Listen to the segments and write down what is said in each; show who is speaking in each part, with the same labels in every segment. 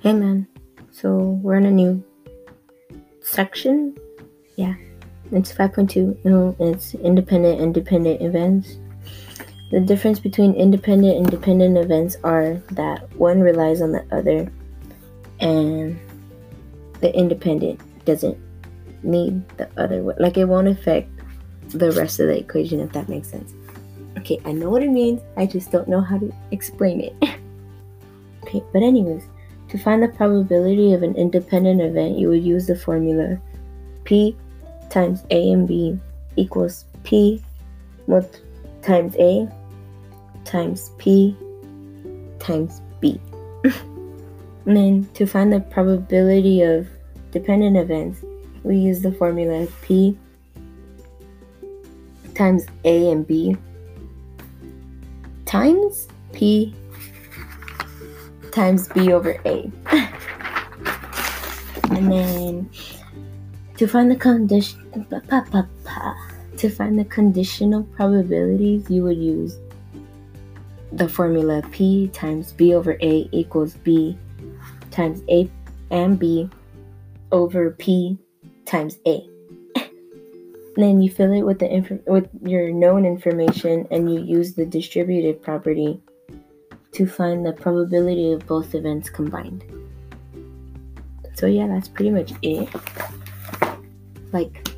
Speaker 1: Hey man, so we're in a new section. Yeah, it's 5.2. No, it's independent and dependent events. The difference between independent and dependent events are that one relies on the other, and the independent doesn't need the other. Like it won't affect the rest of the equation, if that makes sense. Okay, I know what it means. I just don't know how to explain it. okay, but anyways, to find the probability of an independent event, you would use the formula P times A and B equals P times A times P times B. and then to find the probability of dependent events, we use the formula P times A and B times P times B over A. and then to find the condition to find the conditional probabilities, you would use the formula P times B over A equals B times A and B over P times A. then you fill it with the inf- with your known information and you use the distributive property to find the probability of both events combined. So yeah, that's pretty much it. Like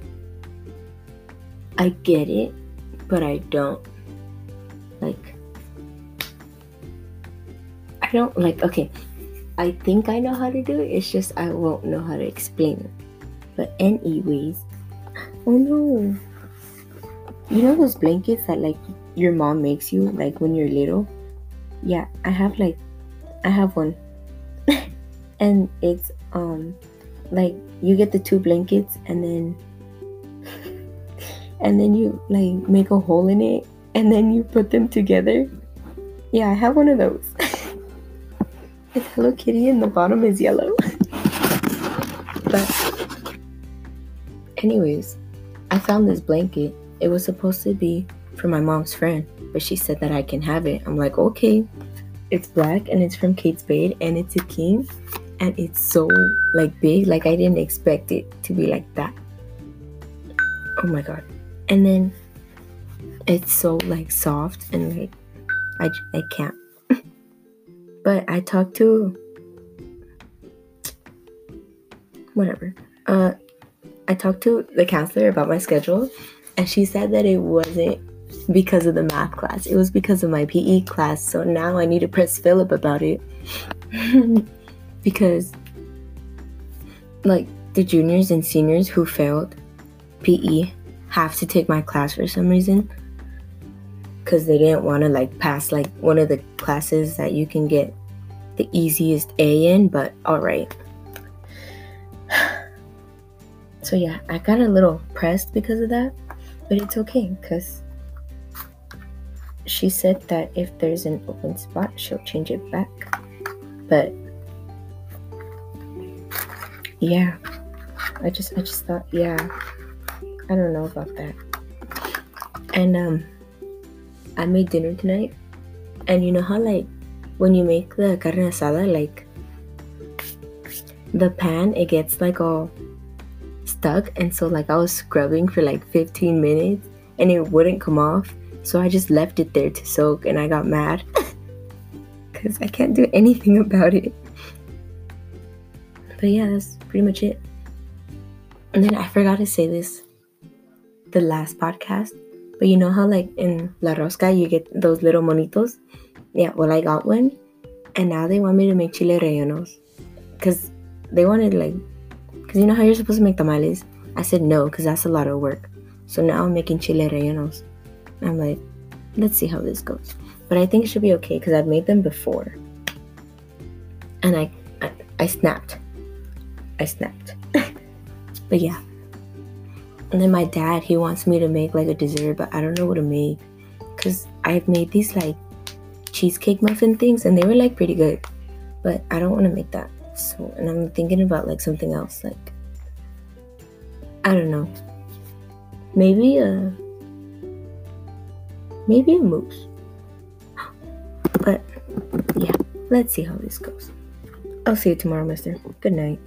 Speaker 1: I get it, but I don't. Like I don't like okay. I think I know how to do it. It's just I won't know how to explain it. But anyways, oh no. You know those blankets that like your mom makes you like when you're little? Yeah, I have like I have one. and it's um like you get the two blankets and then and then you like make a hole in it and then you put them together. Yeah, I have one of those. it's Hello Kitty and the bottom is yellow. but anyways, I found this blanket. It was supposed to be for my mom's friend, but she said that I can have it. I'm like, okay. It's black and it's from Kate Spade and it's a king and it's so like big. Like I didn't expect it to be like that. Oh my god. And then it's so like soft and like I, I can't. but I talked to whatever. Uh I talked to the counselor about my schedule and she said that it wasn't because of the math class. It was because of my PE class. So now I need to press Philip about it. because like the juniors and seniors who failed PE have to take my class for some reason because they didn't want to like pass like one of the classes that you can get the easiest A in, but all right. So yeah, I got a little pressed because of that, but it's okay because she said that if there's an open spot, she'll change it back. But yeah, I just I just thought yeah, I don't know about that. And um, I made dinner tonight, and you know how like when you make the carne asada, like the pan it gets like all stuck, and so like I was scrubbing for like 15 minutes, and it wouldn't come off so I just left it there to soak and I got mad because I can't do anything about it. But yeah, that's pretty much it. And then I forgot to say this the last podcast. But you know how, like, in La Rosca, you get those little monitos? Yeah, well, I got one. And now they want me to make chile rellenos. Because they wanted, like, because you know how you're supposed to make tamales? I said no, because that's a lot of work. So now I'm making chile rellenos. I'm like, let's see how this goes. But I think it should be okay because I've made them before. And I, I, I snapped. I snapped. but yeah. And then my dad, he wants me to make like a dessert, but I don't know what to make. Because I've made these like cheesecake muffin things and they were like pretty good. But I don't want to make that. So, and I'm thinking about like something else. Like, I don't know. Maybe a maybe a mousse. But yeah, let's see how this goes. I'll see you tomorrow, mister. Good night.